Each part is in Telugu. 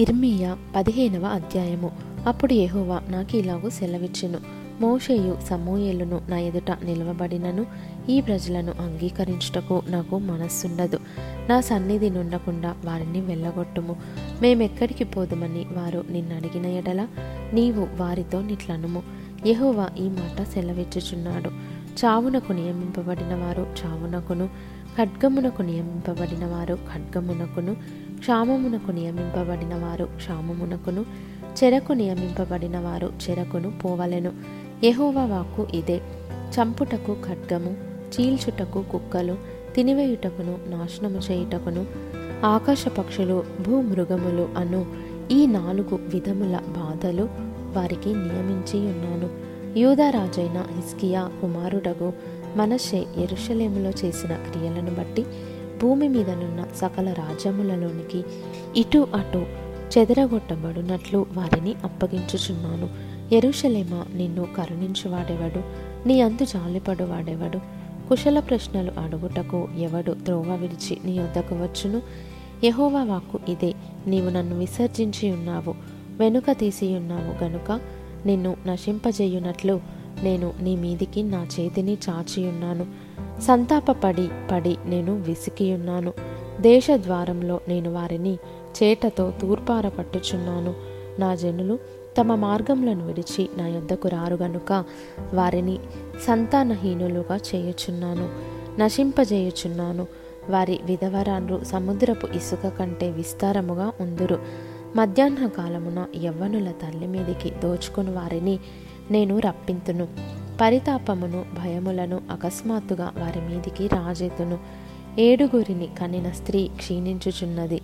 ఇర్మియా పదిహేనవ అధ్యాయము. అప్పుడు యెహోవా నాకు ఇలాగూ సెలవిచ్చెను. మోషేయు సమూయేలును నా ఎదుట నిలవబడినను ఈ ప్రజలను అంగీకరించుటకు నాకు మనస్సుండదు. నా సన్నిధి నుండకుండా వారిని వెళ్ళగొట్టుము. మేమెక్కడికి పోదుమని వారు నిన్నడిగిన ఎడల నీవు వారితో నిట్లనుము. యెహోవా ఈ మాట సెలవిచ్చుచున్నాడు. చావునకు నియమింపబడిన వారు చావునకును ఖడ్గమునకు నియమింపబడిన వారు ఖడ్గమునకును క్షామమునకు నియమింపబడిన వారు క్షామమునకును చెరకు నియమింపబడిన వారు చెరకును పోవలెను. యెహోవా వాక్కు ఇదే. చంపుటకు ఖడ్గము చీల్చుటకు కుక్కలు తినివేయుటకును నాశనము చేయుటకును ఆకాశ పక్షులు భూమృగములు అను ఈ నాలుగు విధముల బాధలు వారికి నియమించి ఉన్నాను యూదరాజైన హిస్కియా కుమారుడగు మనషే ఎరుషలేములో చేసిన క్రియలను బట్టి భూమి మీదనున్న సకల రాజ్యములలోనికి ఇటు అటు చెదరగొట్టబడినట్లు వారిని అప్పగించుచున్నాను. ఎరుషలేమ నిన్ను కరుణించువాడెవడు? నీ అందు జాలిపడువాడెవడు? కుశల ప్రశ్నలు అడుగుటకు ఎవడు త్రోవ విడిచి నీ వద్దకు వచ్చును? యహోవా వాక్కు ఇదే నీవు నన్ను విసర్జించి ఉన్నావు వెనుక తీసి ఉన్నావు గనుక నిన్ను నశింపజేయునట్లు నేను నీ మీదికి నా చేతిని చాచియున్నాను సంతాపపడి పడి నేను విసికియున్నాను దేశ ద్వారంలో నేను వారిని చేటతో తూర్పార పట్టుచున్నాను. నా జనులు తమ మార్గములను విడిచి నా యొద్దకు రారు గనుక వారిని సంతానహీనులుగా చేయుచున్నాను. నశింపజేయుచున్నాను. వారి విధవరాన్లు సముద్రపు ఇసుక కంటే విస్తారముగా ఉందురు. మధ్యాహ్న కాలమున యవ్వనుల తల్లి మీదికి దోచుకుని వారిని నేను రప్పింతును. పరితాపమును భయములను అకస్మాత్తుగా వారి మీదికి రాజెతును. ఏడుగురిని కనిన స్త్రీ క్షీణించుచున్నది.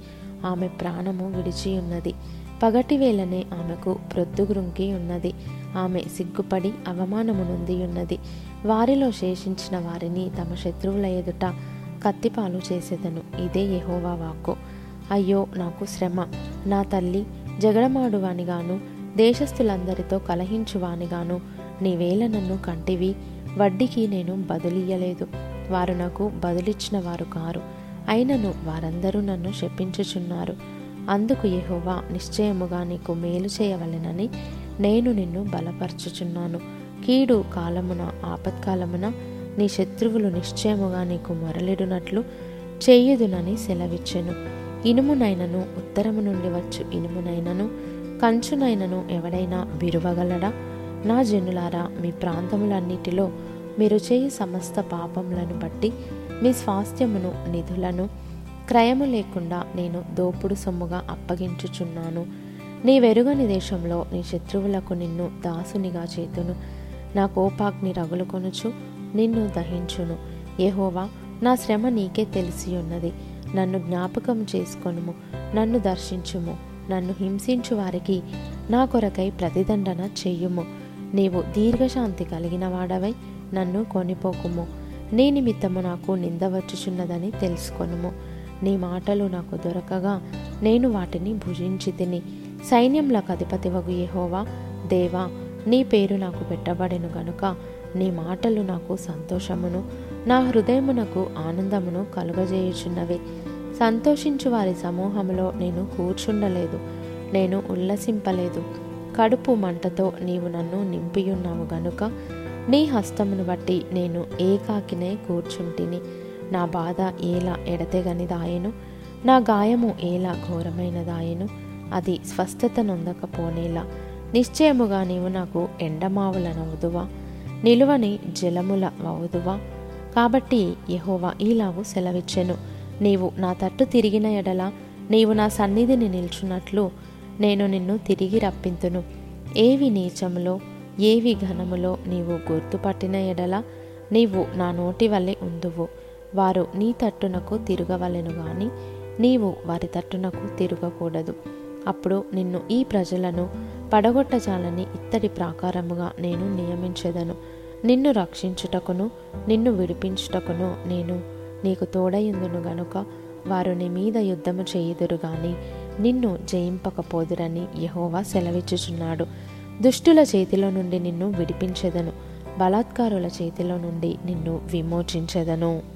ఆమె ప్రాణము విడిచి ఉన్నది పగటివేళనే ఆమెకు ప్రొద్దుగురుంకి ఉన్నది ఆమె సిగ్గుపడి అవమానము నొంది ఉన్నది వారిలో శేషించిన వారిని తమ శత్రువుల ఎదుట కత్తిపాలు చేసేదను. ఇదే యెహోవా వాక్కు. అయ్యో నాకు శ్రమ. నా తల్లి జగడమాడువానిగాను దేశస్థులందరితో కలహించువానిగాను నీవేళ నన్ను కంటివి వడ్డీకి నేను బదులియ్యలేదు. వారు నాకు బదులిచ్చిన వారు కారు. అయినను వారందరూ నన్ను శపించుచున్నారు. అందుకు యెహోవా నిశ్చయముగా నీకు మేలు చేయవలెనని నేను నిన్ను బలపరచుచున్నాను. కీడు కాలమున ఆపత్కాలమున నీ శత్రువులు నిశ్చయముగా నీకు మొరలిడునట్లు చేయుదునని సెలవిచ్చెను. ఇనుమునైనను ఉత్తరము నుండి వచ్చు. ఇనుమునైనను కంచునైనను ఎవడైనా విరువగలడా? నా జనులారా మీ ప్రాంతములన్నిటిలో మీరు చేయి సమస్త పాపములను బట్టి మీ స్వాస్థ్యమును నిధులను క్రయము లేకుండా నేను దోపుడు సొమ్ముగా అప్పగించుచున్నాను. నీ వెరుగని దేశంలో నీ శత్రువులకు నిన్ను దాసునిగా చేతును. నా కోపాగ్ని రగులుకొనుచు నిన్ను దహించును. ఏహోవా నా శ్రమ నీకే తెలిసి ఉన్నది నన్ను జ్ఞాపకం చేసుకొనుము నన్ను దర్శించుము. నన్ను హింసించు వారికి నా కొరకై ప్రతిదండన చెయ్యుము నీవు దీర్ఘశాంతి కలిగిన వాడవై నన్ను కొనిపోకుము. నీ నిమిత్తము నాకు నిందవచ్చుచున్నదని తెలుసుకొనుము. నీ మాటలు నాకు దొరకగా నేను వాటిని భుజించి తిని సైన్యంలో అధిపతివగు యెహోవా దేవా నీ పేరు నాకు పెట్టబడెను గనుక నీ మాటలు నాకు సంతోషమును నా హృదయమునకు ఆనందమును కలుగజేయుచున్నవి. సంతోషించు వారి సమూహంలో నేను కూర్చుండలేదు నేను ఉల్లసింపలేదు. కడుపు మంటతో నీవు నన్ను నింపియున్నావు గనుక నీ హస్తమును బట్టి నేను ఏకాకినే కూర్చుంటిని. నా బాధ ఏలా ఎడతెగనిదాయను నా గాయము ఎలా ఘోరమైనదాయను? అది స్వస్థత నొందకపోనేలా? నిశ్చయముగా నీవు నాకు ఎండమావుల నవ్వుదువా నిలువని జలముల వవుదువా కాబట్టి యహోవా ఇలావు సెలవిచ్చెను. నీవు నా తట్టు తిరిగిన ఎడల నీవు నా సన్నిధిని నిల్చున్నట్లు నేను నిన్ను తిరిగి రప్పింతును. ఏవి నీచములో ఏవి ఘనములో నీవు గుర్తుపట్టిన ఎడల నీవు నా నోటి వల్లే ఉందువు. వారు నీ తట్టునకు తిరగవలెను గాని నీవు వారి తట్టునకు తిరగకూడదు. అప్పుడు నిన్ను ఈ ప్రజలను పడగొట్టజాలని ఇత్తడి ప్రాకారముగా నేను నియమించెదను. నిన్ను రక్షించుటకును నిన్ను విడిపించుటకును నేను నీకు తోడయుందును గనుక వారు నీ మీద యుద్ధము చేయుదురు గాని నిన్ను జయింపకపోదురని యహోవా సెలవిచ్చుచున్నాడు. దుష్టుల చేతిలో నుండి నిన్ను విడిపించెదను బలాత్కారుల చేతిలో నుండి నిన్ను విమోచించెదను.